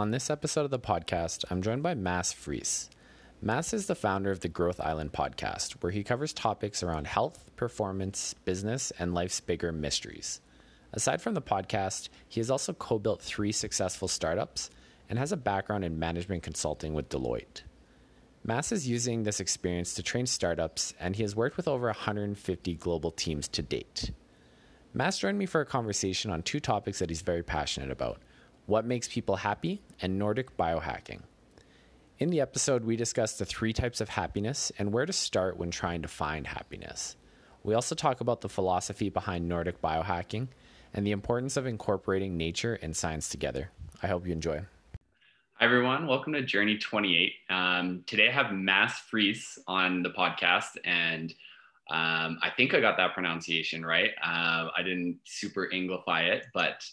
On this episode of the podcast, I'm joined by Mads Friis. Mads is the founder of the Growth Island podcast, where he covers topics around health, performance, business, and life's bigger mysteries. Aside from the podcast, he has also co built three successful startups and has a background in management consulting with Deloitte. Mads is using this experience to train startups, and he has worked with over 150 global teams to date. Mads joined me for a conversation on two topics that he's very passionate about what makes people happy and Nordic biohacking. In the episode, we discuss the three types of happiness and where to start when trying to find happiness. We also talk about the philosophy behind Nordic biohacking and the importance of incorporating nature and science together. I hope you enjoy. Hi, everyone. Welcome to Journey 28. Um, today I have Mads Friis on the podcast, and um, I think I got that pronunciation right. Uh, I didn't super anglify it, but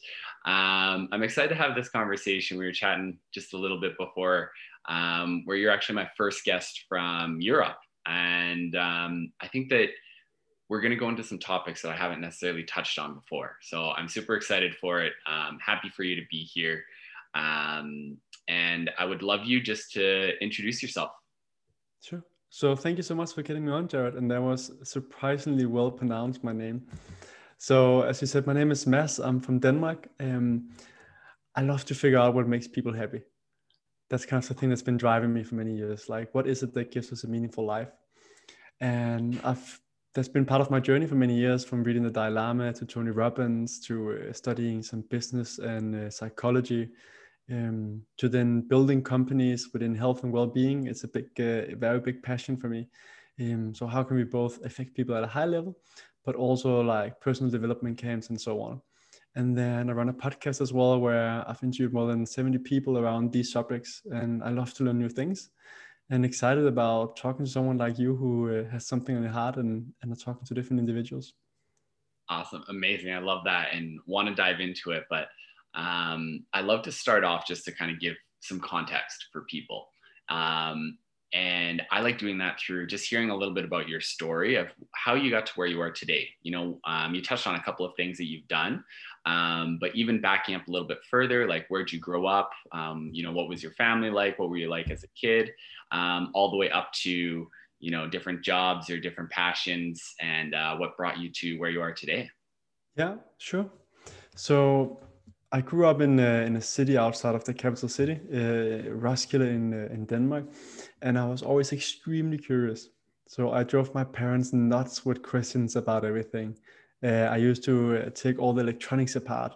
um, I'm excited to have this conversation. We were chatting just a little bit before, um, where you're actually my first guest from Europe. And um, I think that we're going to go into some topics that I haven't necessarily touched on before. So I'm super excited for it. Um, happy for you to be here. Um, and I would love you just to introduce yourself. Sure. So thank you so much for getting me on, Jared. And that was surprisingly well pronounced, my name. So as you said, my name is Mads. I'm from Denmark. Um, I love to figure out what makes people happy. That's kind of the thing that's been driving me for many years. Like, what is it that gives us a meaningful life? And I've that's been part of my journey for many years, from reading the Dalai Lama to Tony Robbins to uh, studying some business and uh, psychology um, to then building companies within health and well-being. It's a big, uh, very big passion for me. Um, so how can we both affect people at a high level, but also like personal development camps and so on. And then I run a podcast as well where I've interviewed more than 70 people around these subjects, and I love to learn new things. And excited about talking to someone like you who uh, has something on the heart and, and talking to different individuals. Awesome, amazing. I love that and want to dive into it. But um, I love to start off just to kind of give some context for people. Um, and I like doing that through just hearing a little bit about your story of how you got to where you are today. You know, um, you touched on a couple of things that you've done, um, but even backing up a little bit further, like where'd you grow up? Um, you know, what was your family like? What were you like as a kid? Um, all the way up to, you know, different jobs or different passions and uh, what brought you to where you are today. Yeah, sure. So I grew up in a, in a city outside of the capital city, uh, Roskilde in uh, in Denmark, and I was always extremely curious. So I drove my parents nuts with questions about everything. Uh, I used to uh, take all the electronics apart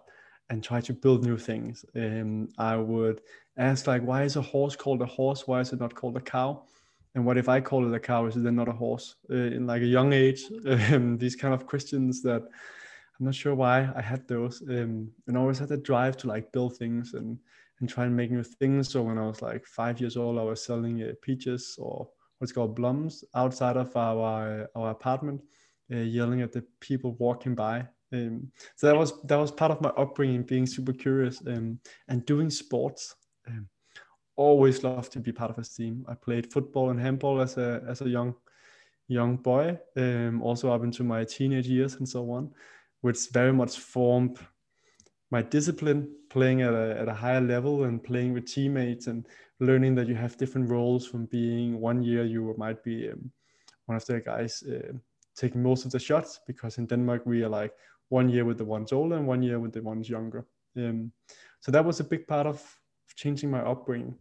and try to build new things. Um, I would ask like, why is a horse called a horse? Why is it not called a cow? And what if I call it a cow? Is it then not a horse? Uh, in like a young age, um, these kind of questions that I'm not sure why I had those. Um, and always had the drive to like build things and and try and make new things. So when I was like five years old, I was selling uh, peaches or what's called blums outside of our our apartment, uh, yelling at the people walking by. Um, so that was that was part of my upbringing, being super curious um, and doing sports. Um, always loved to be part of a team. I played football and handball as a as a young young boy, um, also up into my teenage years and so on which very much formed my discipline playing at a, at a higher level and playing with teammates and learning that you have different roles from being one year you might be um, one of the guys uh, taking most of the shots because in denmark we are like one year with the ones older and one year with the ones younger. Um, so that was a big part of changing my upbringing.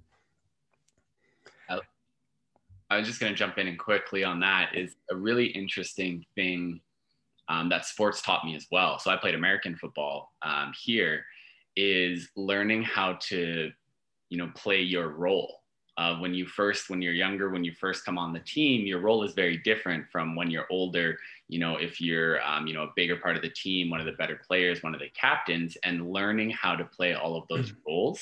I was just going to jump in and quickly on that is a really interesting thing um, that sports taught me as well. So I played American football um, here. Is learning how to, you know, play your role. Uh, when you first, when you're younger, when you first come on the team, your role is very different from when you're older. You know, if you're, um, you know, a bigger part of the team, one of the better players, one of the captains, and learning how to play all of those mm-hmm. roles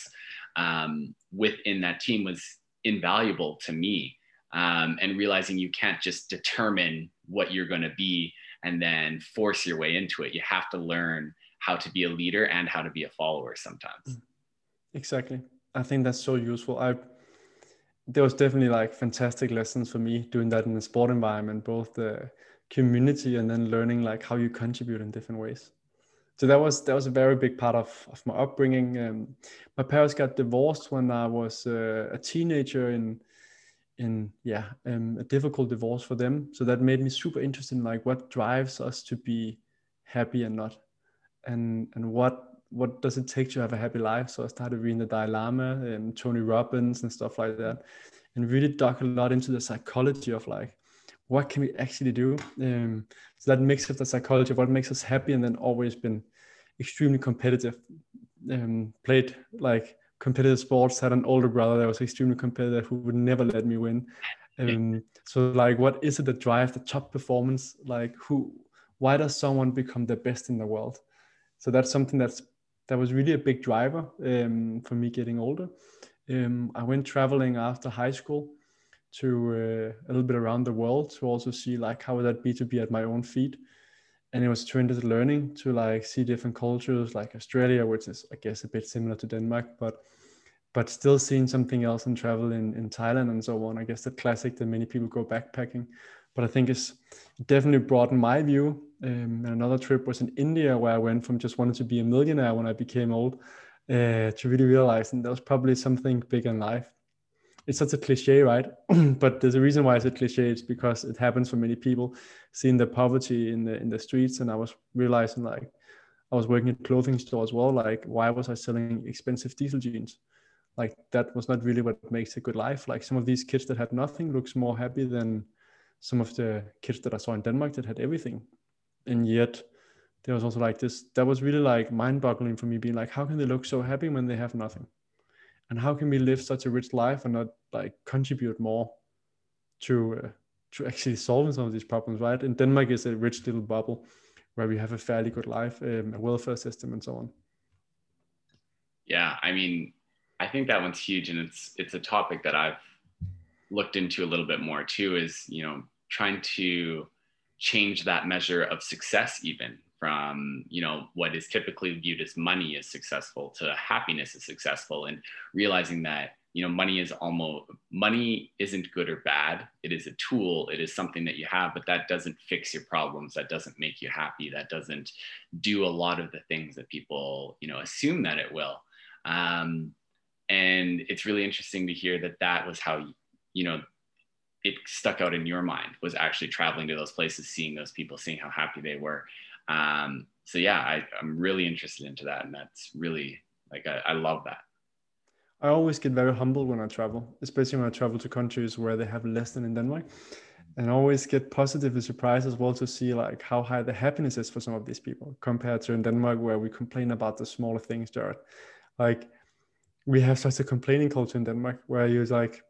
um, within that team was invaluable to me. Um, and realizing you can't just determine what you're going to be and then force your way into it. You have to learn how to be a leader and how to be a follower sometimes. Mm. Exactly. I think that's so useful. I there was definitely like fantastic lessons for me doing that in the sport environment, both the community and then learning like how you contribute in different ways. so that was that was a very big part of, of my upbringing. Um, my parents got divorced when I was uh, a teenager in in yeah um, a difficult divorce for them. So that made me super interested in like what drives us to be happy and not, and and what what does it take to have a happy life. So I started reading the Dalai Lama and Tony Robbins and stuff like that, and really dug a lot into the psychology of like what can we actually do? Um, so that mix of the psychology of what makes us happy, and then always been extremely competitive. Um, played like competitive sports. Had an older brother that was extremely competitive who would never let me win. Um, so like, what is it that drives the top performance? Like, who? Why does someone become the best in the world? So that's something that's that was really a big driver um, for me getting older. Um, I went traveling after high school to uh, a little bit around the world to also see like how would that be to be at my own feet and it was tremendous learning to like see different cultures like australia which is i guess a bit similar to denmark but but still seeing something else and travel in, in thailand and so on. I guess the classic that many people go backpacking. But i think it's definitely broadened my view um, and another trip was in india where i went from just wanting to be a millionaire when i became old uh, to really realizing there was probably something big in life it's such a cliche, right? but there's a reason why it's a cliche. It's because it happens for many people, seeing the poverty in the in the streets. And I was realizing like I was working in a clothing store as well. Like, why was I selling expensive diesel jeans? Like that was not really what makes a good life. Like some of these kids that had nothing looks more happy than some of the kids that I saw in Denmark that had everything. And yet there was also like this, that was really like mind boggling for me being like, how can they look so happy when they have nothing? And how can we live such a rich life and not like contribute more to uh, to actually solving some of these problems right? And denmark is a rich little bubble where we have a fairly good life um, a welfare system and so on. Yeah i mean i think that one's huge and it's it's a topic that i've looked into a little bit more too is you know trying to change that measure of success even from you know what is typically viewed as money is successful to happiness is successful and realizing that you know money is almost money isn't good or bad. It is a tool. It is something that you have but that doesn't fix your problems. That doesn't make you happy. That doesn't do a lot of the things that people you know assume that it will. Um, and it's really interesting to hear that that was how you know it stuck out in your mind was actually traveling to those places seeing those people seeing how happy they were um, so yeah, I, I'm really interested into that, and that's really like I, I love that. I always get very humble when I travel, especially when I travel to countries where they have less than in Denmark. And I always get positively surprised as well to see like how high the happiness is for some of these people compared to in Denmark where we complain about the smaller things, Jared. Like we have such a complaining culture in Denmark where you're like,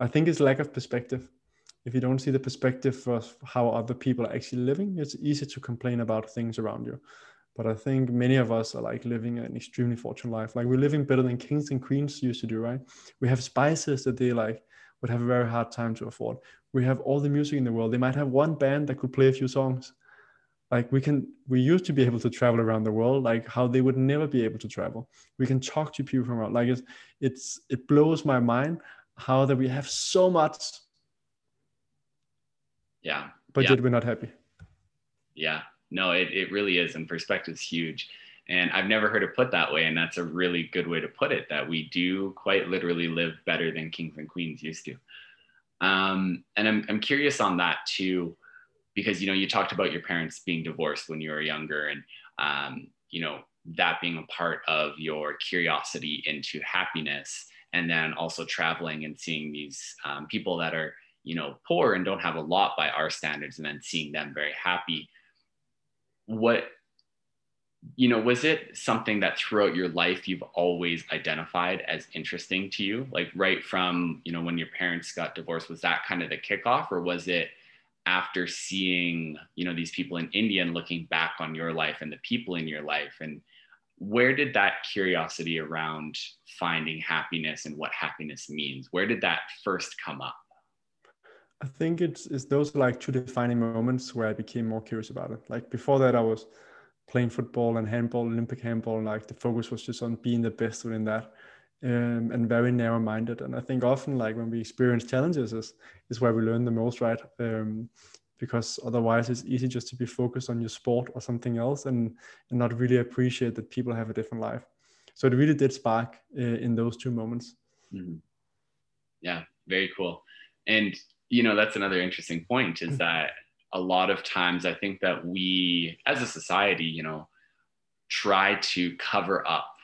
I think it's lack of perspective if you don't see the perspective of how other people are actually living, it's easy to complain about things around you. But I think many of us are like living an extremely fortunate life. Like we're living better than kings and queens used to do, right? We have spices that they like would have a very hard time to afford. We have all the music in the world. They might have one band that could play a few songs. Like we can, we used to be able to travel around the world, like how they would never be able to travel. We can talk to people from around. Like it's, it's, it blows my mind how that we have so much yeah. But yeah. yet we're not happy? Yeah. No it, it really is and perspective is huge. And i've never heard it put that way and that's a really good way to put it that we do quite literally live better than kings and queens used to. Um, and I'm, I'm curious on that too because you know you talked about your parents being divorced when you were younger and um, you know that being a part of your curiosity into happiness and then also traveling and seeing these um, people that are you know poor and don't have a lot by our standards and then seeing them very happy. What you know was it something that throughout your life you've always identified as interesting to you? Like right from you know when your parents got divorced was that kind of the kickoff or was it after seeing you know these people in india and looking back on your life and the people in your life? And where did that curiosity around finding happiness and what happiness means where did that first come up I think it's it's those like two defining moments where I became more curious about it. Like before that, I was playing football and handball, Olympic handball. And like the focus was just on being the best within that, um, and very narrow-minded. And I think often like when we experience challenges is is where we learn the most, right? Um, because otherwise it's easy just to be focused on your sport or something else and, and not really appreciate that people have a different life. So it really did spark uh, in those two moments. Mm-hmm. Yeah, very cool. And you know that's another interesting point is mm. that a lot of times I think that we as a society, you know, try to cover up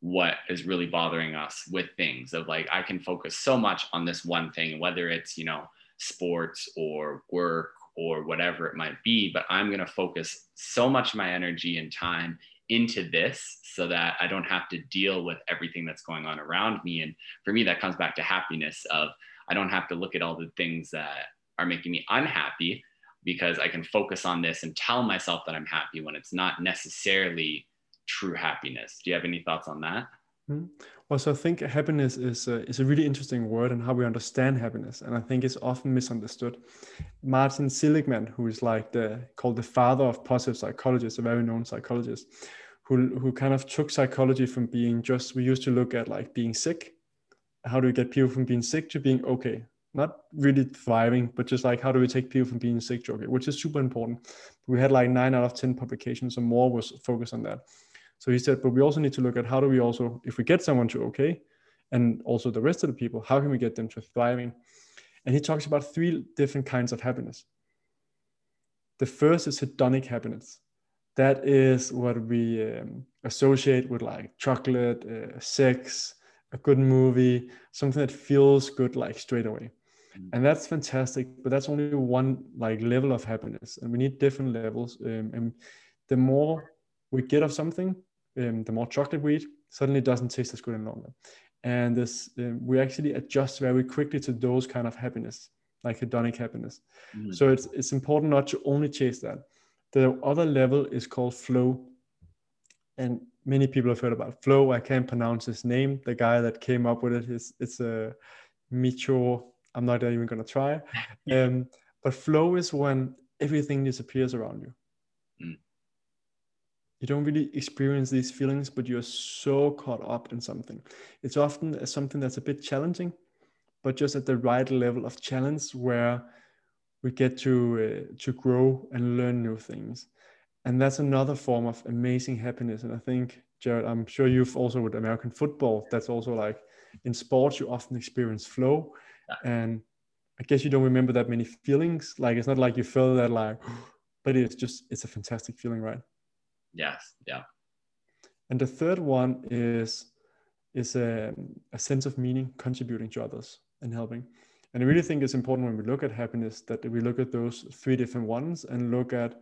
what is really bothering us with things of like I can focus so much on this one thing, whether it's, you know, sports or work or whatever it might be, but I'm going to focus so much of my energy and time into this so that I don't have to deal with everything that's going on around me. And for me, that comes back to happiness of I don't have to look at all the things that are making me unhappy because I can focus on this and tell myself that I'm happy when it's not necessarily true happiness. Do you have any thoughts on that? Mm-hmm. Well, so I think happiness is a, is a really interesting word and how we understand happiness, and I think it's often misunderstood. Martin Seligman, who is like the called the father of positive psychology, is a very known psychologist, who who kind of took psychology from being just we used to look at like being sick, how do we get people from being sick to being okay, not really thriving, but just like how do we take people from being sick to okay, which is super important. We had like nine out of ten publications or more was focused on that so he said, but we also need to look at how do we also, if we get someone to okay, and also the rest of the people, how can we get them to thriving? And he talks about three different kinds of happiness. The first is hedonic happiness. That is what we um, associate with like chocolate, uh, sex, a good movie, something that feels good like straight away. Mm. And that's fantastic, but that's only one like level of happiness, and we need different levels. Um, and the more we get of something, um, the more chocolate we eat, suddenly doesn't taste as good any longer. And this, um, we actually adjust very quickly to those kind of happiness, like hedonic happiness. Mm-hmm. So it's it's important not to only chase that. The other level is called flow, and many people have heard about flow. I can't pronounce his name. The guy that came up with it is it's a Micho. I'm not even gonna try. Um, but flow is when everything disappears around you you don't really experience these feelings, but you're so caught up in something. It's often something that's a bit challenging, but just at the right level of challenge where we get to uh, to grow and learn new things. And that's another form of amazing happiness. And I think, Jared, I'm sure you've also with American football, that's also like in sports, you often experience flow. Yeah. And I guess you don't remember that many feelings. Like it's not like you feel that like, but it's just, it's a fantastic feeling, right? Yes. Yeah. And the third one is is a, a sense of meaning, contributing to others and helping. And I really think it's important when we look at happiness that we look at those three different ones and look at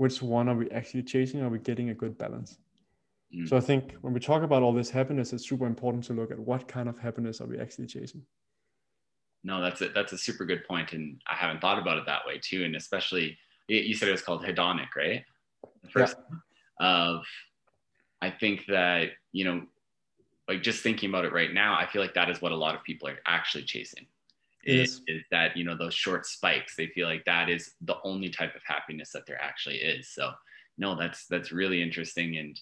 which one are we actually chasing? Are we getting a good balance? Mm. So I think when we talk about all this happiness, it's super important to look at what kind of happiness are we actually chasing. No, that's a, that's a super good point, and I haven't thought about it that way too. And especially, you said it was called hedonic, right? First, yeah of I think that, you know, like just thinking about it right now, I feel like that is what a lot of people are actually chasing. Is, is that, you know, those short spikes. They feel like that is the only type of happiness that there actually is. So no, that's that's really interesting and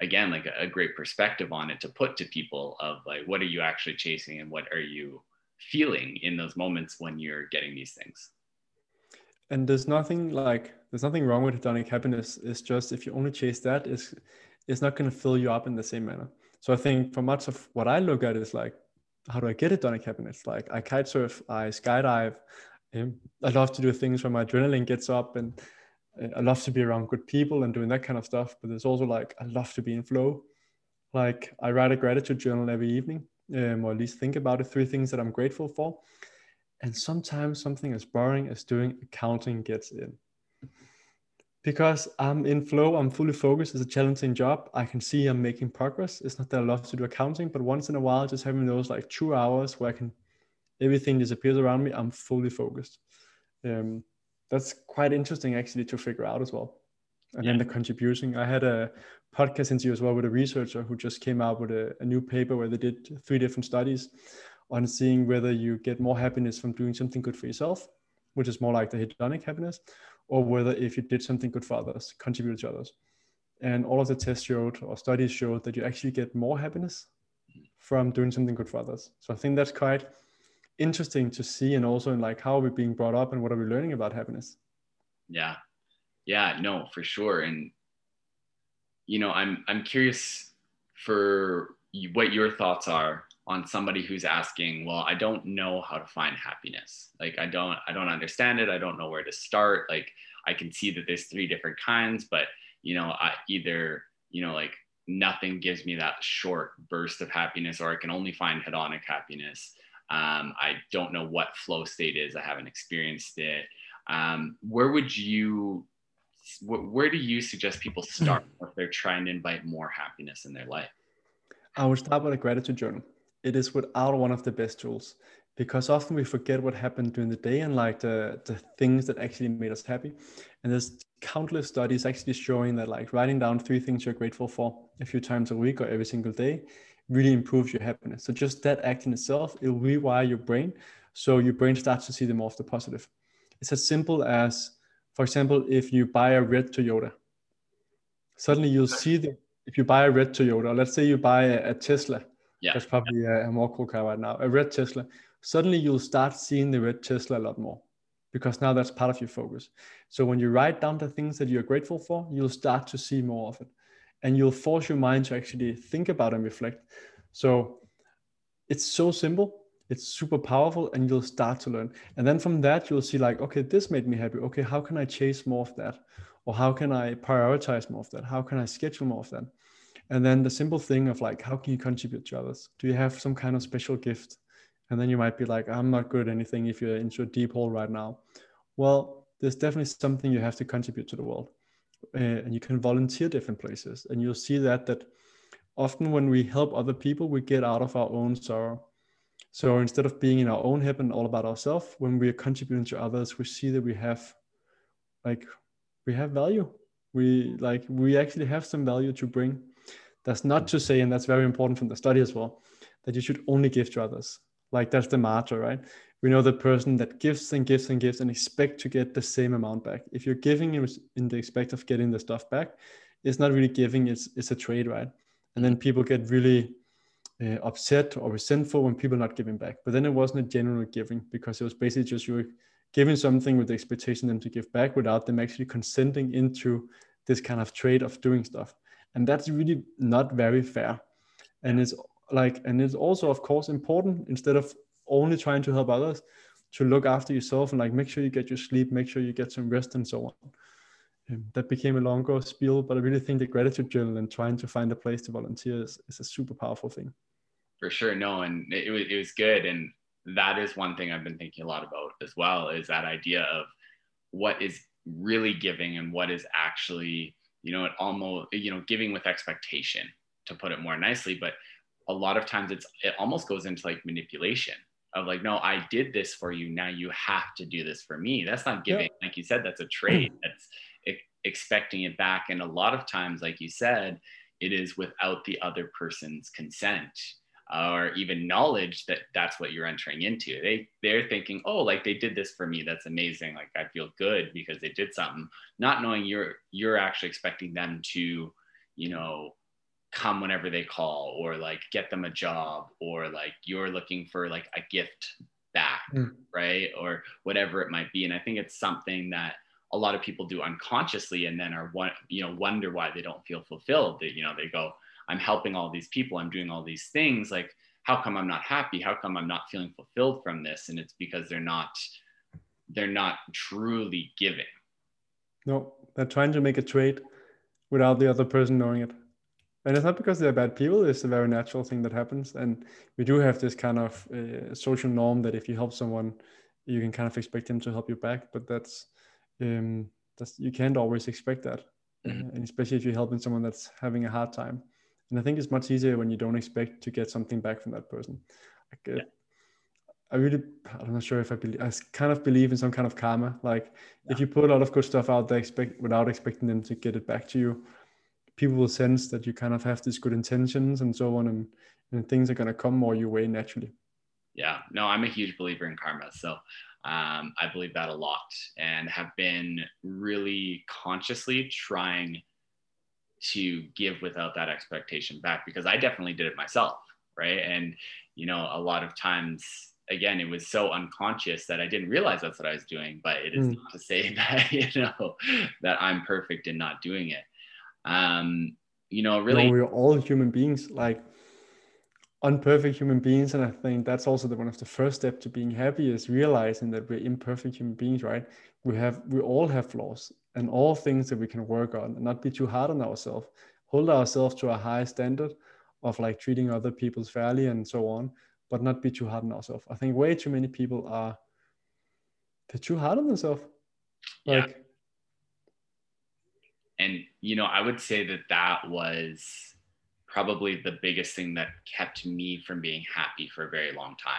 again like a, a great perspective on it to put to people of like what are you actually chasing and what are you feeling in those moments when you're getting these things and there's nothing like there's nothing wrong with hedonic happiness it's just if you only chase that it's it's not going to fill you up in the same manner so i think for much of what i look at is like how do i get hedonic happiness? like i kite surf i skydive um, i love to do things where my adrenaline gets up and uh, i love to be around good people and doing that kind of stuff but there's also like i love to be in flow like i write a gratitude journal every evening um, or at least think about it three things that i'm grateful for and sometimes something as boring as doing accounting gets in. Because I'm in flow, I'm fully focused. It's a challenging job. I can see I'm making progress. It's not that I love to do accounting, but once in a while, just having those like two hours where I can, everything disappears around me, I'm fully focused. Um, that's quite interesting actually to figure out as well. And yeah. then the contribution. I had a podcast interview as well with a researcher who just came out with a, a new paper where they did three different studies on seeing whether you get more happiness from doing something good for yourself, which is more like the hedonic happiness, or whether if you did something good for others, contributed to others. And all of the tests showed or studies showed that you actually get more happiness from doing something good for others. So I think that's quite interesting to see and also in like how are we being brought up and what are we learning about happiness. Yeah. Yeah, no, for sure. And you know, I'm I'm curious for what your thoughts are on somebody who's asking, well, I don't know how to find happiness. Like I don't I don't understand it. I don't know where to start. Like I can see that there's three different kinds, but you know, I either, you know, like nothing gives me that short burst of happiness or I can only find hedonic happiness. Um, I don't know what flow state is. I haven't experienced it. Um, where would you where do you suggest people start if they're trying to invite more happiness in their life? I would start with a gratitude journal. It is without one of the best tools because often we forget what happened during the day and like the, the things that actually made us happy. And there's countless studies actually showing that like writing down three things you're grateful for a few times a week or every single day really improves your happiness. So just that act in itself, it'll rewire your brain. So your brain starts to see them more of the positive. It's as simple as for example, if you buy a red Toyota, suddenly you'll see that if you buy a red Toyota, let's say you buy a, a Tesla, yeah. that's probably a, a, more cool car right now, a red Tesla, suddenly you'll start seeing the red Tesla a lot more because now that's part of your focus. So when you write down the things that you're grateful for, you'll start to see more of it. And you'll force your mind to actually think about and reflect. So it's so simple it's super powerful and you'll start to learn. And then from that you'll see like okay this made me happy. Okay how can i chase more of that? Or how can i prioritize more of that? How can i schedule more of that and then the simple thing of like how can you contribute to others? Do you have some kind of special gift? And then you might be like i'm not good at anything if you're into a deep hole right now. Well there's definitely something you have to contribute to the world uh, and you can volunteer different places. And you'll see that that often when we help other people we get out of our own sorrow. So instead of being in our own head and all about ourselves, when we are contributing to others, we see that we have like we have value. We like we actually have some value to bring. That's not to say, and that's very important from the study as well, that you should only give to others. Like that's the martyr, right? We know the person that gives and gives and gives and expect to get the same amount back. If you're giving in the expect of getting the stuff back, it's not really giving, it's it's a trade, right? And then people get really uh, upset or resentful when people not giving back. But then it wasn't a general giving because it was basically just you were giving something with the expectation them to give back without them actually consenting into this kind of trade of doing stuff. And that's really not very fair. And it's like, and it's also, of course, important instead of only trying to help others to look after yourself and like make sure you get your sleep, make sure you get some rest and so on. Um, that became a longer spiel, but I really think the gratitude journal and trying to find a place to volunteer is, is a super powerful thing for sure no and it, was, it was good and that is one thing i've been thinking a lot about as well is that idea of what is really giving and what is actually you know it almost you know giving with expectation to put it more nicely. But a lot of times it's it almost goes into like manipulation of like no i did this for you. Now you have to do this for me. That's not giving yeah. like you said that's a trade. That's expecting it back. And a lot of times like you said it is without the other person's consent or even knowledge that that's what you're entering into. They they're thinking oh like they did this for me. That's amazing. Like i feel good because they did something. Not knowing you're you're actually expecting them to you know come whenever they call or like get them a job or like you're looking for like a gift back mm. right? Or whatever it might be. And i think it's something that a lot of people do unconsciously and then are one you know wonder why they don't feel fulfilled. They, you know they go I'm helping all these people, I'm doing all these things. Like, how come I'm not happy? How come I'm not feeling fulfilled from this? And it's because they're not they're not truly giving. No, they're trying to make a trade without the other person knowing it. And it's not because they're bad people, it's a very natural thing that happens. And we do have this kind of uh, social norm that if you help someone, you can kind of expect them to help you back. But that's, um, that's you can't always expect that. Mm-hmm. And especially if you're helping someone that's having a hard time. And I think it's much easier when you don't expect to get something back from that person. Like, yeah. I really, I'm not sure if I believe, I kind of believe in some kind of karma. Like yeah. if you put a lot of good stuff out there, expect without expecting them to get it back to you, people will sense that you kind of have these good intentions and so on, and, and things are going to come more your way naturally. Yeah, no, I'm a huge believer in karma. So um, I believe that a lot and have been really consciously trying to give without that expectation back because I definitely did it myself, right? And you know, a lot of times again, it was so unconscious that I didn't realize that's what I was doing. But it is mm. not to say that you know that I'm perfect in not doing it. Um, you know, really, no, we're all human beings, like unperfect human beings, and I think that's also the one of the first step to being happy is realizing that we're imperfect human beings, right? We have, we all have flaws and all things that we can work on, and not be too hard on ourselves. Hold ourselves to a high standard of like treating other people fairly and so on but not be too hard on ourselves. I think way too many people are they're too hard on themselves. Like, yeah. And you know, I would say that that was probably the biggest thing that kept me from being happy for a very long time.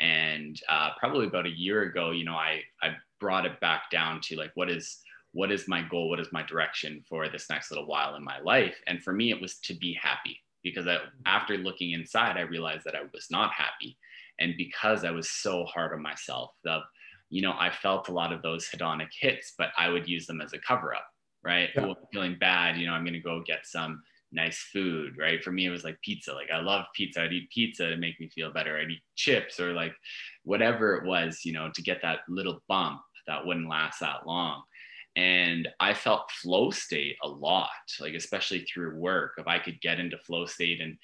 And uh, probably about a year ago, you know, I I brought it back down to like, what is what is my goal? What is my direction for this next little while in my life? And for me, it was to be happy because I, after looking inside, I realized that I was not happy. And because I was so hard on myself, the, you know, I felt a lot of those hedonic hits, but I would use them as a cover up, right? Yeah. feeling bad, you know, I'm going to go get some nice food, right? For me, it was like pizza. Like I love pizza. I'd eat pizza to make me feel better. I'd eat chips or like whatever it was, you know, to get that little bump that wouldn't last that long and i felt flow state a lot like especially through work. If i could get into flow state and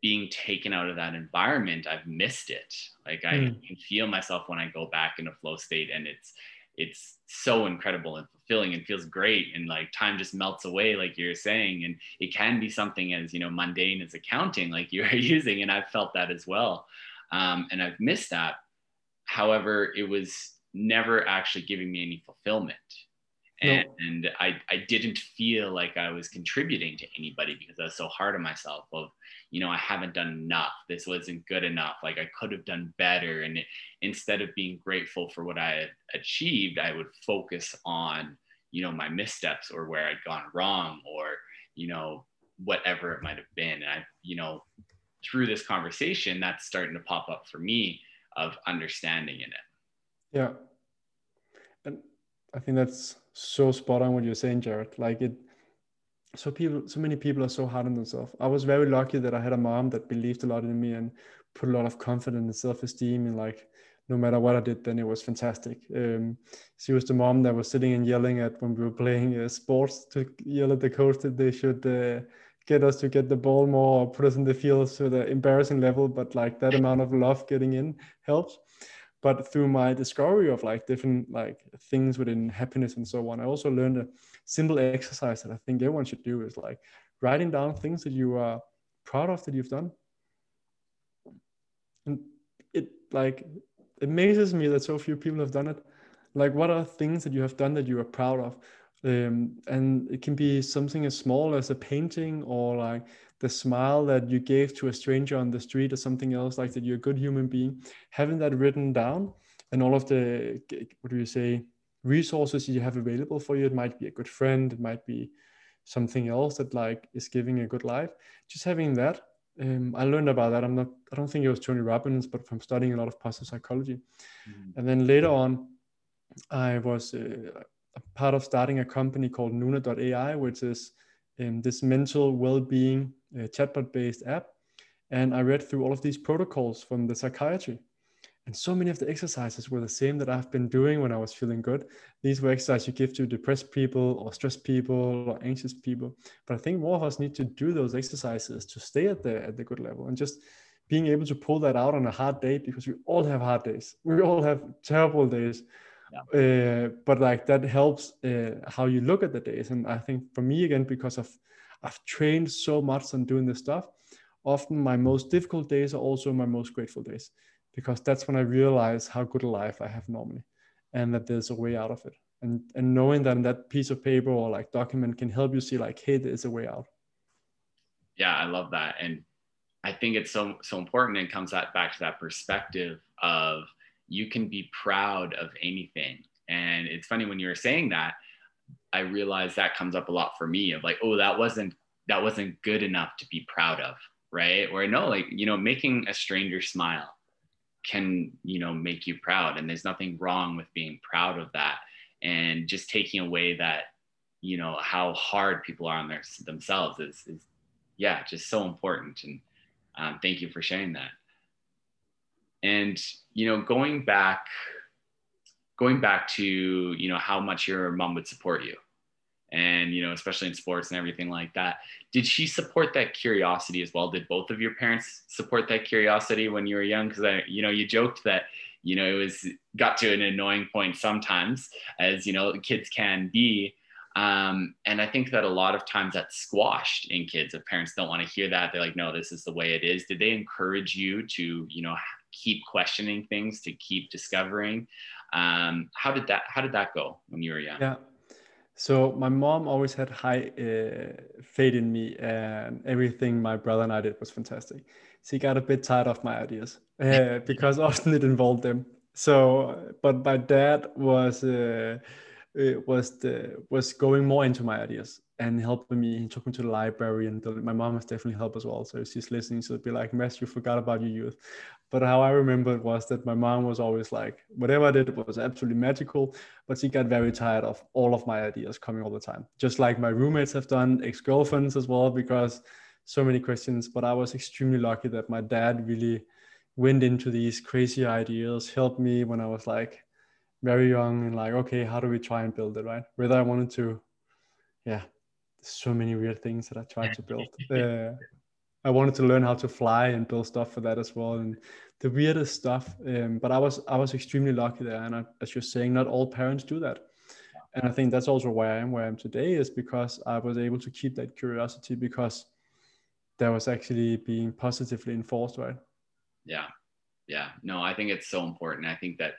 being taken out of that environment i've missed it. Like i mm. can feel myself when i go back into flow state and it's it's so incredible and fulfilling and feels great. And like time just melts away like you're saying. And it can be something as you know mundane as accounting like you're using. And i've felt that as well. Um, and i've missed that. However it was never actually giving me any fulfillment. And, no. and I, I didn't feel like I was contributing to anybody because I was so hard on myself of, you know, I haven't done enough. This wasn't good enough. Like I could have done better. And it, instead of being grateful for what I had achieved, I would focus on, you know, my missteps or where I'd gone wrong or, you know, whatever it might have been. And I, you know, through this conversation, that's starting to pop up for me of understanding in it. Yeah. And I think that's so spot on what you're saying, Jared. Like it so people so many people are so hard on themselves. I was very lucky that I had a mom that believed a lot in me and put a lot of confidence and self-esteem and like no matter what I did, then it was fantastic. Um, she was the mom that was sitting and yelling at when we were playing uh, sports to yell at the coach that they should uh, get us to get the ball more or put us in the field to the embarrassing level. But like that amount of love getting in helps but through my discovery of like different like things within happiness and so on i also learned a simple exercise that i think everyone should do is like writing down things that you are proud of that you've done. And it like amazes me that so few people have done it. Like what are things that you have done that you are proud of? Um, and it can be something as small as a painting or like the smile that you gave to a stranger on the street or something else like that you're a good human being having that written down and all of the what do you say resources you have available for you it might be a good friend it might be something else that like is giving a good life. Just having that um, i learned about that. I'm not i don't think it was tony robbins but from studying a lot of positive psychology. Mm-hmm. and then later on i was uh, part of starting a company called nuna.ai which is um, this mental well-being uh, chatbot-based app, and I read through all of these protocols from the psychiatry. And so many of the exercises were the same that I've been doing when I was feeling good. These were exercises you give to depressed people or stressed people or anxious people. But I think more of us need to do those exercises to stay at the at the good level and just being able to pull that out on a hard day because we all have hard days. We all have terrible days. Yeah. Uh, but like that helps uh, how you look at the days. And I think for me again, because of I've trained so much on doing this stuff. Often my most difficult days are also my most grateful days because that's when I realize how good a life I have normally and that there's a way out of it. And, and knowing that that piece of paper or like document can help you see like, hey, there's a way out. Yeah, I love that. And I think it's so so important and comes back to that perspective of you can be proud of anything. And it's funny when you were saying that, I realized that comes up a lot for me of like, oh, that wasn't that wasn't good enough to be proud of, right? Or know, like, you know, making a stranger smile can, you know, make you proud. And there's nothing wrong with being proud of that. And just taking away that, you know, how hard people are on their themselves is, is yeah, just so important. And um, thank you for sharing that. and you know going back going back to you know how much your mom would support you and you know especially in sports and everything like that. Did she support that curiosity as well? Did both of your parents support that curiosity when you were young? Because i you know you joked that you know it was got to an annoying point sometimes as you know kids can be. Um, and i think that a lot of times that's squashed in kids if parents don't want to hear that they're like no this is the way it is. Did they encourage you to you know keep questioning things to keep discovering? Um, how did that how did that go when you were young? Yeah so my mom always had high uh, faith in me, and everything my brother and I did was fantastic. She got a bit tired of my ideas uh, because often it involved them. So, but my dad was uh, was the was going more into my ideas and helping me. He took me to the library, and the, my mom has definitely helped as well. So she's listening, she'll be like, "Mads, you forgot about your youth." But how I remember it was that my mom was always like, whatever I did was absolutely magical, but she got very tired of all of my ideas coming all the time. Just like my roommates have done, ex girlfriends as well, because so many questions. But I was extremely lucky that my dad really went into these crazy ideas, helped me when I was like very young and like, okay, how do we try and build it, right? Whether I wanted to, yeah, so many weird things that I tried to build. Uh, I wanted to learn how to fly and build stuff for that as well, and the weirdest stuff. Um, but I was I was extremely lucky there, and I, as you're saying, not all parents do that. And I think that's also why I am where I am today is because I was able to keep that curiosity because that was actually being positively enforced, right? Yeah, yeah. No, I think it's so important. I think that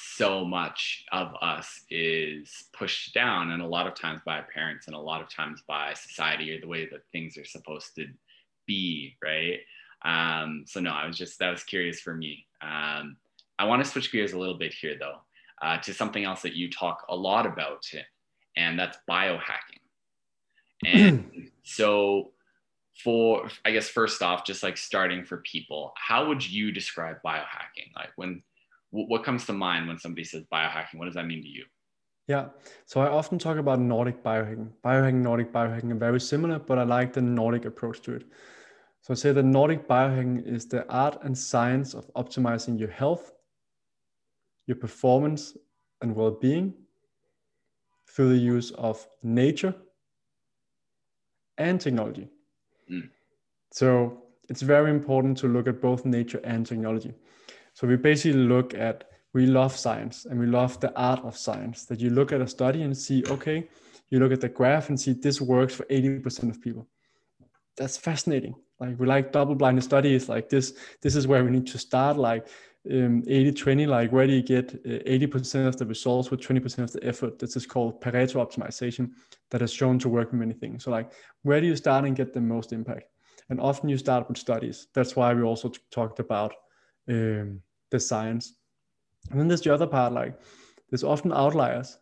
so much of us is pushed down and a lot of times by parents and a lot of times by society or the way that things are supposed to be right? Um, so no i was just that was curious for me. Um, i want to switch gears a little bit here though uh, to something else that you talk a lot about and that's biohacking. And so for i guess first off just like starting for people how would you describe biohacking? Like when what comes to mind when somebody says biohacking? What does that mean to you? Yeah, so I often talk about Nordic biohacking. Biohacking, Nordic biohacking are very similar, but I like the Nordic approach to it. So I say the Nordic biohacking is the art and science of optimizing your health, your performance, and well being through the use of nature and technology. Mm. So it's very important to look at both nature and technology. So we basically look at, we love science and we love the art of science that you look at a study and see, okay, you look at the graph and see this works for 80% of people. That's fascinating. Like we like double blinded studies like this. This is where we need to start like um, 80 20 like where do you get 80% uh, of the results with 20% of the effort this is called pareto optimization that has shown to work in many things so like where do you start and get the most impact and often you start with studies that's why we also t- talked about um, the science. And then there's the other part, like there's often outliers.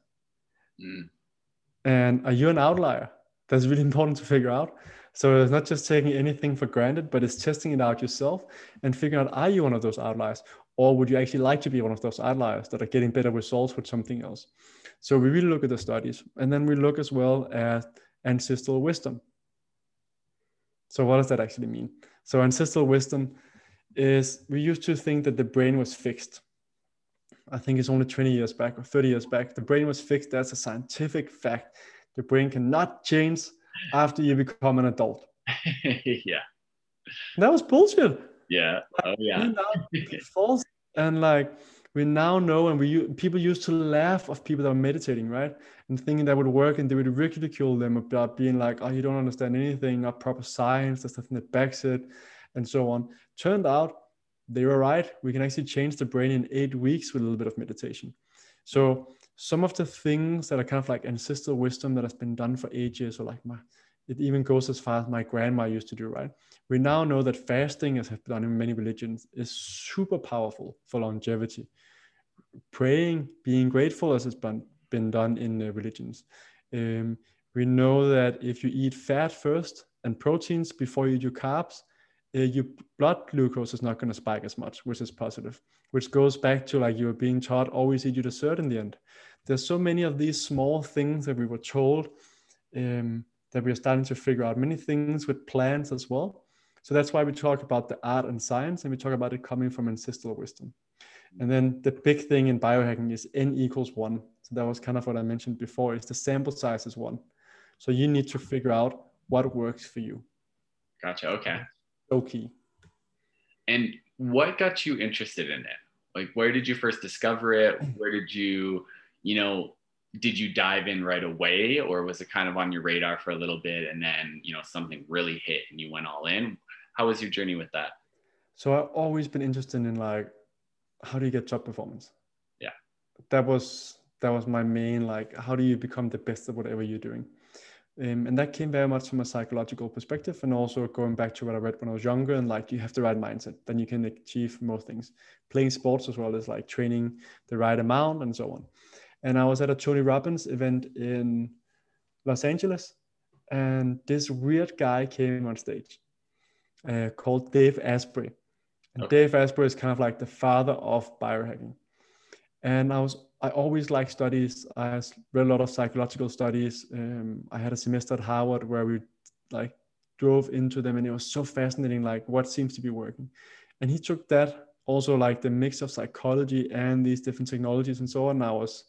Mm. And are you an outlier? That's really important to figure out. So it's not just taking anything for granted, but it's testing it out yourself and figuring out are you one of those outliers? Or would you actually like to be one of those outliers that are getting better results with something else? So we really look at the studies. And then we look as well at ancestral wisdom. So what does that actually mean? So ancestral wisdom is we used to think that the brain was fixed. I think it's only 20 years back or 30 years back. The brain was fixed. That's a scientific fact. The brain cannot change after you become an adult. yeah. That was bullshit. Yeah. Oh, yeah. false. And like we now know, and we people used to laugh of people that were meditating, right? And thinking that would work, and they would ridicule them about being like, "Oh, you don't understand anything, not proper science. There's nothing that backs it." And so on. Turned out they were right. We can actually change the brain in eight weeks with a little bit of meditation. So some of the things that are kind of like ancestral wisdom that has been done for ages, or like my, it even goes as far as my grandma used to do, right? We now know that fasting, as have been done in many religions, is super powerful for longevity. Praying, being grateful, as has been, been done in uh, religions. Um, we know that if you eat fat first and proteins before you do carbs, uh, your blood glucose is not going to spike as much, which is positive, which goes back to like you were being taught always eat your dessert in the end. There's so many of these small things that we were told um, that we are starting to figure out. Many things with plants as well. So that's why we talk about the art and science, and we talk about it coming from ancestral wisdom. And then the big thing in biohacking is n equals one. So that was kind of what I mentioned before. Is the sample size is one. So you need to figure out what works for you. Gotcha. Okay. So key. And what got you interested in it? Like, where did you first discover it? Where did you, you know, did you dive in right away or was it kind of on your radar for a little bit and then, you know, something really hit and you went all in? How was your journey with that? So I've always been interested in like, how do you get top performance? Yeah. That was, that was my main, like, how do you become the best at whatever you're doing? Um, and that came very much from a psychological perspective and also going back to what i read when i was younger and like you have the right mindset then you can achieve more things. Playing sports as well as like training the right amount and so on. And i was at a tony robbins event in los angeles and this weird guy came on stage uh, called dave asprey. And okay. dave asprey is kind of like the father of biohacking. And i was I always like studies. I read a lot of psychological studies. Um, I had a semester at Harvard where we like drove into them, and it was so fascinating. Like what seems to be working, and he took that also like the mix of psychology and these different technologies and so on. I was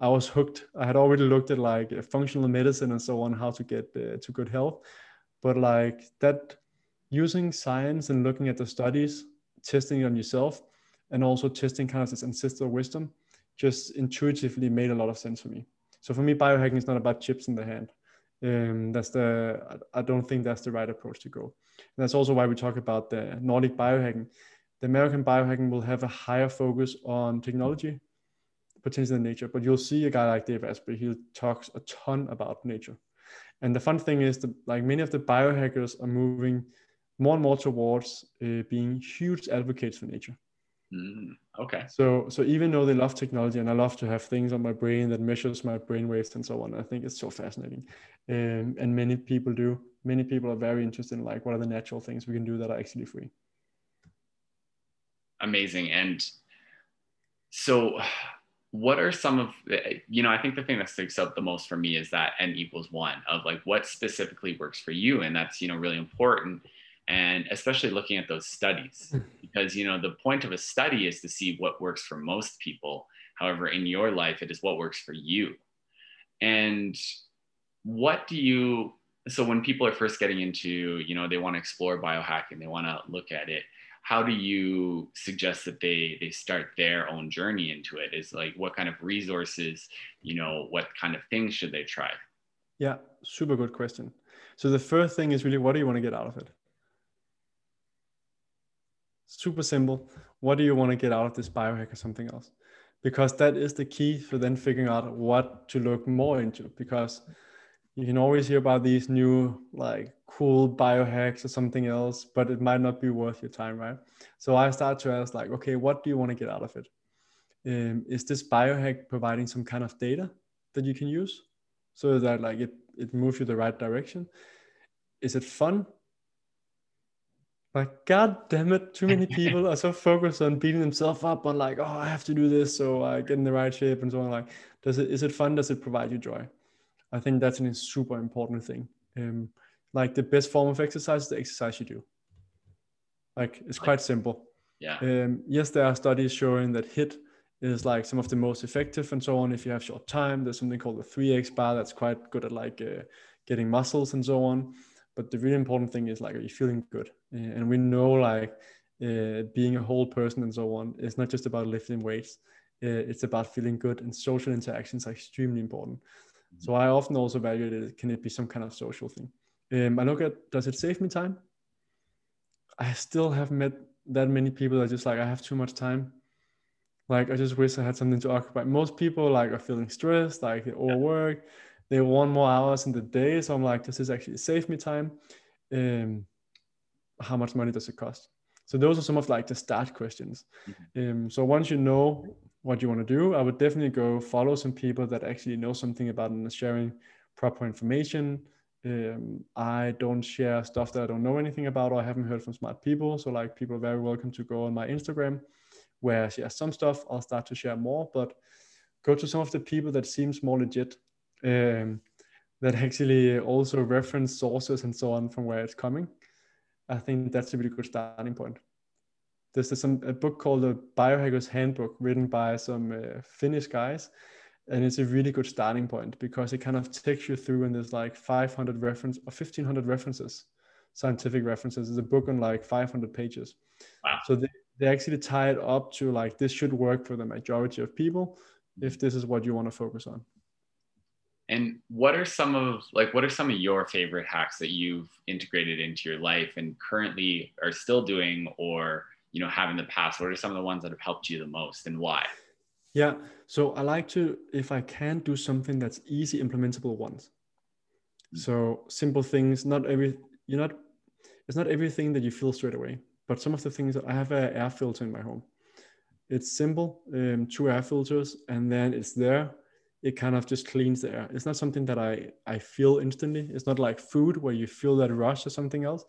I was hooked. I had already looked at like functional medicine and so on, how to get uh, to good health, but like that using science and looking at the studies, testing it on yourself, and also testing kind of this ancestral wisdom just intuitively made a lot of sense for me. So for me, biohacking is not about chips in the hand. Um, that's the I don't think that's the right approach to go. And that's also why we talk about the Nordic biohacking. The American biohacking will have a higher focus on technology, potentially nature. But you'll see a guy like Dave Asprey, he talks a ton about nature. And the fun thing is that like many of the biohackers are moving more and more towards uh, being huge advocates for nature. Mm, okay. So so even though they love technology and I love to have things on my brain that measures my brain waves and so on, I think it's so fascinating. Um, and many people do. Many people are very interested in like what are the natural things we can do that are actually free. Amazing. And so what are some of you know i think the thing that sticks out the most for me is that n equals one of like what specifically works for you and that's you know really important and especially looking at those studies hmm. because you know the point of a study is to see what works for most people. However in your life it is what works for you. And what do you so when people are first getting into you know they want to explore biohacking they want to look at it how do you suggest that they they start their own journey into it? Is like what kind of resources you know what kind of things should they try? Yeah super good question. So the first thing is really what do you want to get out of it super simple. What do you want to get out of this biohack or something else? Because that is the key for then figuring out what to look more into. Because you can always hear about these new like cool biohacks or something else, but it might not be worth your time, right? So I start to ask like, okay, what do you want to get out of it? Um, is this biohack providing some kind of data that you can use so that like it it moves you the right direction? Is it fun? Like, god damn it, too many people are so focused on beating themselves up on like, oh, I have to do this so I get in the right shape and so on. Like, does it is it fun? Does it provide you joy? I think that's a super important thing. Um, like the best form of exercise is the exercise you do. Like it's quite simple. Yeah. Um, yes, there are studies showing that HIIT is like some of the most effective and so on. If you have short time, there's something called the 3x bar that's quite good at like uh, getting muscles and so on but the really important thing is like are you feeling good and we know like uh, being a whole person and so on it's not just about lifting weights uh, it's about feeling good and social interactions are extremely important mm-hmm. so i often also evaluate it can it be some kind of social thing um, i look at does it save me time i still haven't met that many people that just like i have too much time like i just wish i had something to occupy most people like are feeling stressed like they overwork yeah they want more hours in the day. So I'm like, does this actually save me time? Um, how much money does it cost? So those are some of like the start questions. Mm-hmm. Um, so once you know what you want to do, I would definitely go follow some people that actually know something about and sharing proper information. Um, I don't share stuff that I don't know anything about or I haven't heard from smart people. So like people are very welcome to go on my Instagram where I share some stuff. I'll start to share more, but go to some of the people that seems more legit um, that actually also reference sources and so on from where it's coming. I think that's a really good starting point. There's some a book called the Biohacker's Handbook, written by some uh, Finnish guys, and it's a really good starting point because it kind of takes you through and there's like 500 reference or 1500 references scientific references it's a book on like 500 pages wow. so they, they actually tie it up to like this should work for the majority of people if this is what you want to focus on and what are some of like what are some of your favorite hacks that you've integrated into your life and currently are still doing or you know have in the past what are some of the ones that have helped you the most and why yeah. So I like to, if I can, do something that's easy implementable once. Mm. So simple things, not every, you're not, it's not everything that you feel straight away, but some of the things that I have an air filter in my home. It's simple, um, two air filters, and then it's there. It kind of just cleans the air. It's not something that I, I feel instantly. It's not like food where you feel that rush or something else,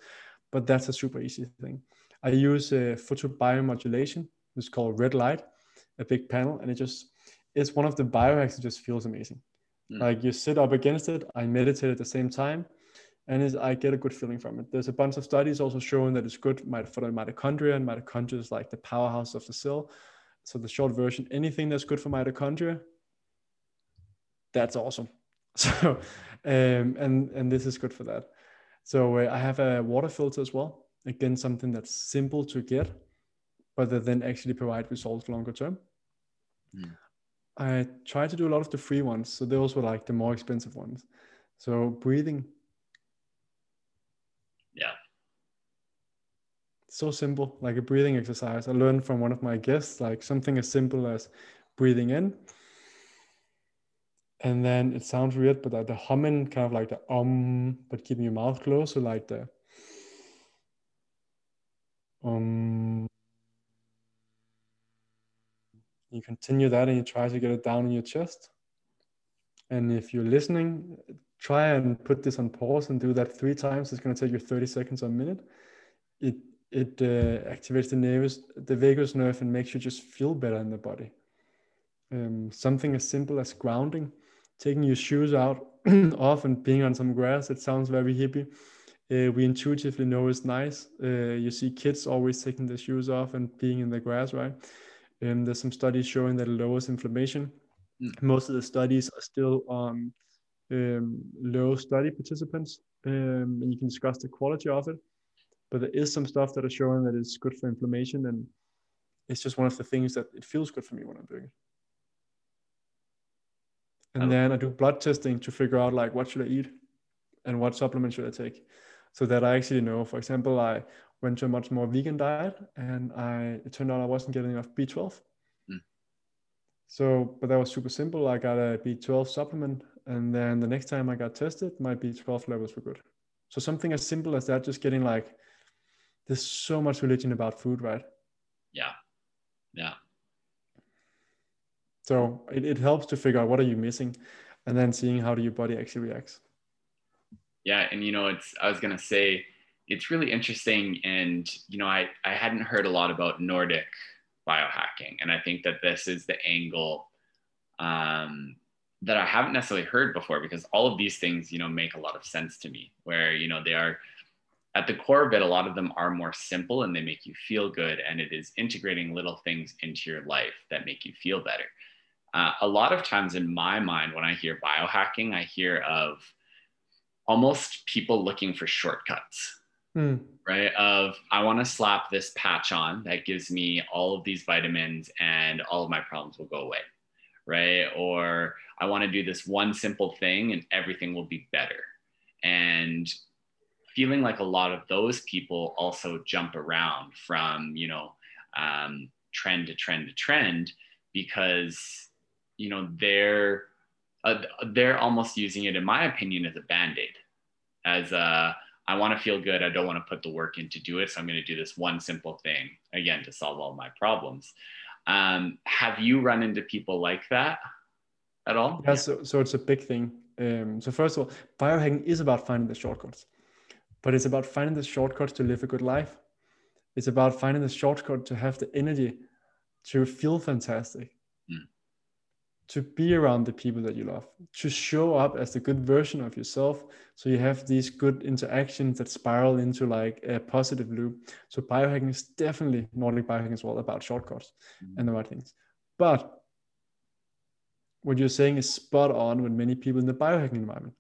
but that's a super easy thing. I use a uh, photobiomodulation. It's called red light a big panel and it just it's one of the biohacks that just feels amazing mm. like you sit up against it i meditate at the same time and i get a good feeling from it there's a bunch of studies also showing that it's good for the mitochondria and mitochondria is like the powerhouse of the cell so the short version anything that's good for mitochondria that's awesome so um, and and this is good for that so uh, i have a water filter as well again something that's simple to get but that then actually provide results longer term. Mm. I try to do a lot of the free ones. So those were like the more expensive ones. So breathing. Yeah. So simple, like a breathing exercise. I learned from one of my guests, like something as simple as breathing in. And then it sounds weird, but the humming, kind of like the um, but keeping your mouth closed. So like the um you continue that and you try to get it down in your chest. And if you're listening, try and put this on pause and do that three times. It's going to take you 30 seconds or a minute. It it uh, activates the nerves, the vagus nerve, and makes you just feel better in the body. Um, something as simple as grounding, taking your shoes out off and being on some grass. It sounds very hippie. Uh, we intuitively know it's nice. Uh, you see kids always taking their shoes off and being in the grass, right? Um, there's some studies showing that it lowers inflammation. Mm. Most of the studies are still on um, low study participants, um, and you can discuss the quality of it. But there is some stuff that are showing that it's good for inflammation, and it's just one of the things that it feels good for me when I'm doing it. And oh. then I do blood testing to figure out like what should I eat and what supplement should I take, so that I actually know. For example, I went to a much more vegan diet and I it turned out I wasn't getting enough B12. Mm. So, but that was super simple. I got a B12 supplement and then the next time I got tested, my B12 levels were good. So something as simple as that, just getting like there's so much religion about food, right? Yeah. Yeah. So it, it helps to figure out what are you missing and then seeing how do your body actually reacts. Yeah. And you know, it's I was gonna say it's really interesting. And, you know, I, I hadn't heard a lot about Nordic biohacking. And I think that this is the angle um, that I haven't necessarily heard before because all of these things, you know, make a lot of sense to me where, you know, they are at the core of it, a lot of them are more simple and they make you feel good. And it is integrating little things into your life that make you feel better. Uh, a lot of times in my mind, when I hear biohacking, I hear of almost people looking for shortcuts mm. right? Of I want to slap this patch on that gives me all of these vitamins and all of my problems will go away, right? Or I want to do this one simple thing and everything will be better. And feeling like a lot of those people also jump around from, you know, um, trend to trend to trend because, you know, they're, uh, they're almost using it, in my opinion, as a band aid, as a, I want to feel good. I don't want to put the work in to do it. So I'm going to do this one simple thing again to solve all my problems. Um, have you run into people like that at all? Yeah, so, so it's a big thing. Um, so first of all, biohacking is about finding the shortcuts, but it's about finding the shortcuts to live a good life. It's about finding the shortcut to have the energy to feel fantastic. Mm. To be around the people that you love, to show up as the good version of yourself. So you have these good interactions that spiral into like a positive loop. So biohacking is definitely Nordic biohacking is all about shortcuts mm-hmm. and the right things. But what you're saying is spot on with many people in the biohacking environment.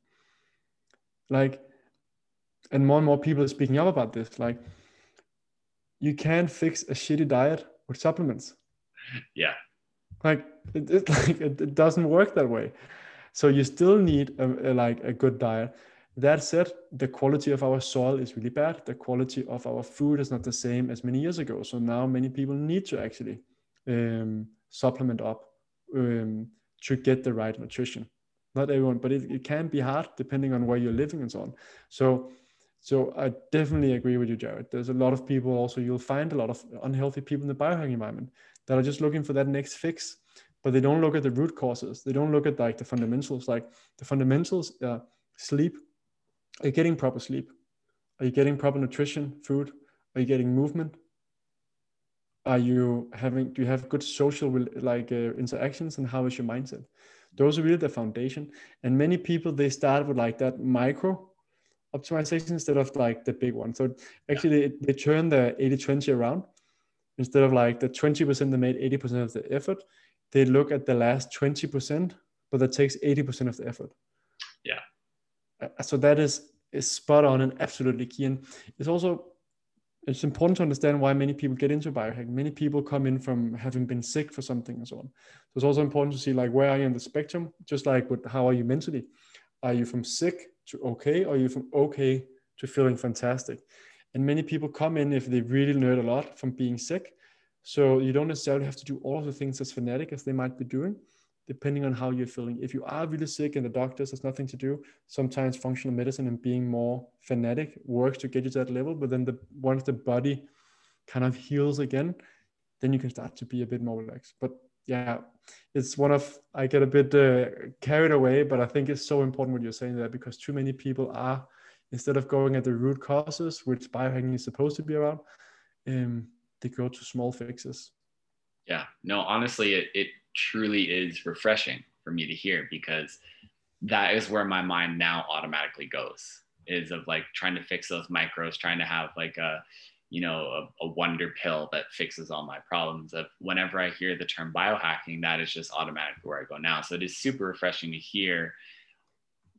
Like, and more and more people are speaking up about this. Like, you can't fix a shitty diet with supplements. Yeah. Like it, it like it, it, doesn't work that way. So you still need a, a, like a good diet. That said, the quality of our soil is really bad. The quality of our food is not the same as many years ago. So now many people need to actually um, supplement up um, to get the right nutrition. Not everyone, but it, it can be hard depending on where you're living and so on. So so I definitely agree with you, Jared. There's a lot of people also, you'll find a lot of unhealthy people in the biohacking environment that are just looking for that next fix, but they don't look at the root causes. They don't look at like the fundamentals, like the fundamentals, uh, sleep. Are you getting proper sleep? Are you getting proper nutrition, food? Are you getting movement? Are you having, do you have good social like uh, interactions and how is your mindset? Those are really the foundation. And many people, they start with like that micro optimization instead of like the big one. So actually, yeah. they, they turn the 80 20 around. Instead of like the 20% that made 80% of the effort, they look at the last 20%, but that takes 80% of the effort. Yeah. Uh, so that is, is spot on and absolutely key. And it's also it's important to understand why many people get into biohacking. Many people come in from having been sick for something and so on. So it's also important to see like where are you in the spectrum, just like with how are you mentally? Are you from sick to okay, or are you from okay to feeling fantastic? And many people come in if they really learn a lot from being sick. So you don't necessarily have to do all of the things as fanatic as they might be doing, depending on how you're feeling. If you are really sick and the doctor has nothing to do, sometimes functional medicine and being more fanatic works to get you to that level. But then the once the body kind of heals again, then you can start to be a bit more relaxed. But yeah, it's one of I get a bit uh, carried away, but I think it's so important what you're saying there because too many people are instead of going at the root causes, which biohacking is supposed to be about, um, they go to small fixes. Yeah, no, honestly, it, it truly is refreshing for me to hear because that is where my mind now automatically goes is of like trying to fix those micros, trying to have like a you know a, a, wonder pill that fixes all my problems of whenever i hear the term biohacking that is just automatically where i go now so it is super refreshing to hear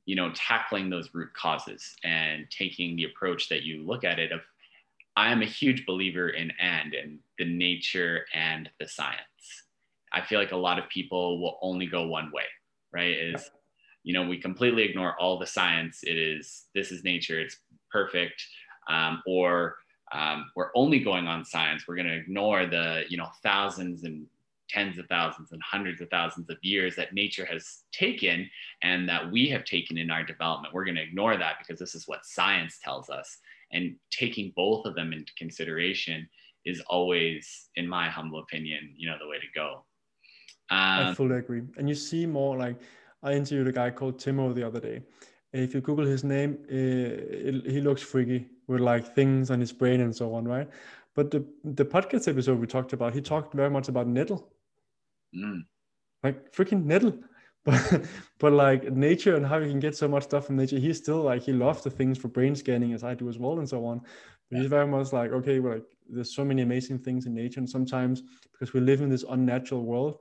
you know tackling those root causes and taking the approach that you look at it of i am a huge believer in and and the nature and the science. I feel like a lot of people will only go one way right? Is you know we completely ignore all the science. It is this is nature. It's perfect. Um, or um, we're only going on science. We're going to ignore the you know thousands and tens of thousands and hundreds of thousands of years that nature has taken and that we have taken in our development. We're going to ignore that because this is what science tells us. And taking both of them into consideration is always in my humble opinion you know the way to go. Um, i fully agree. And you see more like i interviewed a guy called Teemu the other day. If you Google his name, uh, he looks freaky with like things on his brain and so on, right? But the the podcast episode we talked about, he talked very much about nettle, mm. like freaking nettle, but but like nature and how you can get so much stuff from nature. He's still like he loves the things for brain scanning as I do as well and so on. But he's very much like okay, well, like there's so many amazing things in nature, and sometimes because we live in this unnatural world,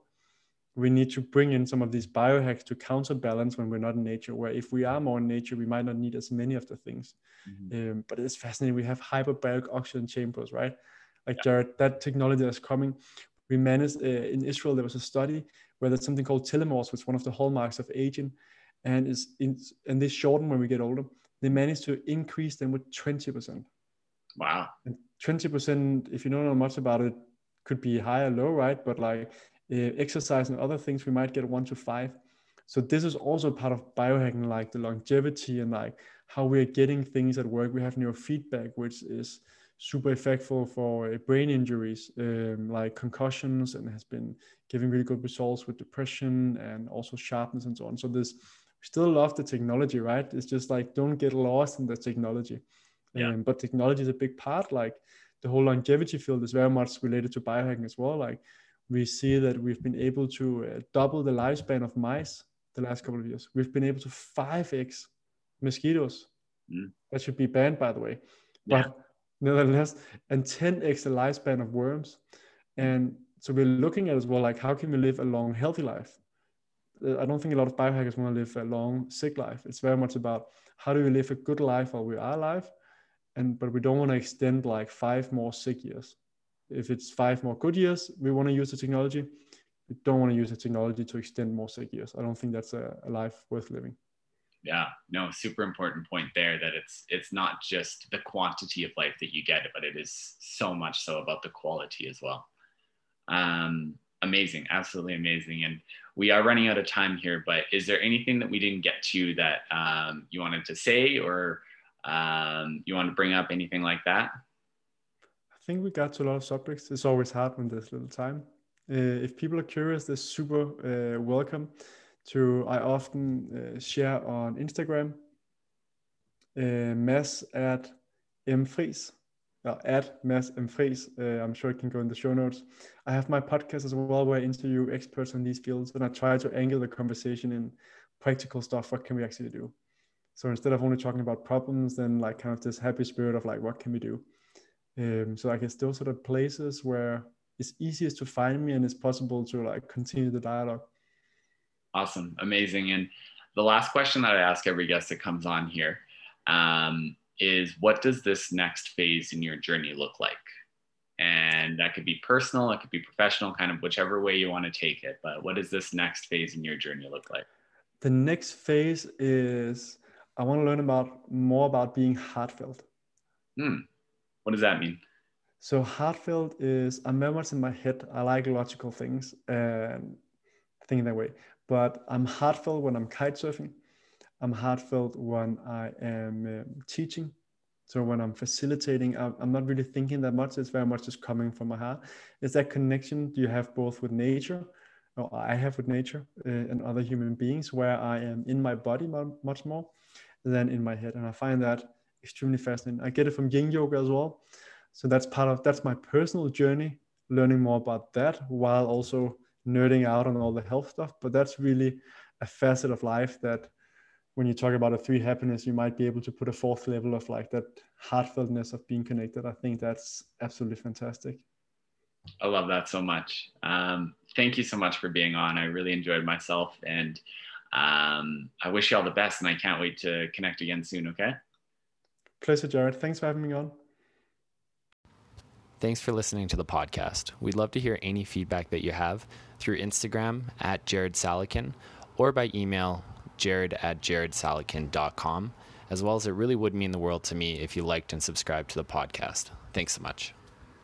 we need to bring in some of these biohacks to counterbalance when we're not in nature where if we are more in nature we might not need as many of the things mm-hmm. um, but it's fascinating we have hyperbaric oxygen chambers right like yeah. Jared, that technology that's coming we managed uh, in israel there was a study where there's something called telomeres which is one of the hallmarks of aging. And is in and they shorten when we get older. They managed to increase them with 20% wow. And 20% if you don't know much about it could be high or low right? But like uh, exercise and other things, we might get one to five. So this is also part of biohacking, like the longevity and like how we're getting things at work. We have neurofeedback, which is super effective for uh, brain injuries, um, like concussions, and has been giving really good results with depression and also sharpness and so on. So this, we still love the technology, right? It's just like don't get lost in the technology. Yeah. Um, but technology is a big part. Like the whole longevity field is very much related to biohacking as well. Like we see that we've been able to uh, double the lifespan of mice the last couple of years. We've been able to 5x mosquitoes. Mm. That should be banned, by the way. Yeah. But nevertheless, and 10x the lifespan of worms. And so we're looking at as well, like how can we live a long, healthy life? Uh, I don't think a lot of biohackers want to live a long, sick life. It's very much about how do we live a good life while we are alive, and but we don't want to extend like five more sick years. If it's five more good years, we want to use the technology. We don't want to use the technology to extend more sick years. I don't think that's a, a life worth living yeah. No super important point there that it's it's not just the quantity of life that you get but it is so much so about the quality as well. Um amazing absolutely amazing. And we are running out of time here but is there anything that we didn't get to that um, you wanted to say or um, you want to bring up anything like that? I think we got to a lot of subjects. It's always hard when there's little time. Uh, if people are curious they're super uh, welcome to I often uh, share on Instagram. Uh, Mads at mfriis, uh, at Mads mfriis. Uh, I'm sure it can go in the show notes. I have my podcast as well where I interview experts in these fields and I try to angle the conversation in practical stuff. What can we actually do? So instead of only talking about problems, then like kind of this happy spirit of like, what can we do? Um, so I guess those are the places where it's easiest to find me and it's possible to like continue the dialogue. Awesome. Amazing. And the last question that I ask every guest that comes on here um, is what does this next phase in your journey look like? And that could be personal, it could be professional, kind of whichever way you want to take it. But what does this next phase in your journey look like? The next phase is I want to learn about more about being heartfelt. Hmm. What does that mean? So heartfelt is I'm very much in my head. I like logical things and thinking that way but I'm heartfelt when I'm kite surfing. I'm heartfelt when I am um, teaching. So when I'm facilitating, I'm, I'm, not really thinking that much. It's very much just coming from my heart. It's that connection you have both with nature, or I have with nature uh, and other human beings, where I am in my body much more than in my head. And I find that extremely fascinating. I get it from Yin Yoga as well. So that's part of that's my personal journey, learning more about that while also nerding out on all the health stuff, but that's really a facet of life that when you talk about a three happiness, you might be able to put a fourth level of like that heartfeltness of being connected. I think that's absolutely fantastic. I love that so much. Um, thank you so much for being on. I really enjoyed myself and um, I wish you all the best and I can't wait to connect again soon. Okay. Pleasure, Jared. Thanks for having me on. Thanks for listening to the podcast. We'd love to hear any feedback that you have through Instagram at Jared Salekin or by email jared at jaredsalekin.com, as well as it really would mean the world to me if you liked and subscribed to the podcast. Thanks so much.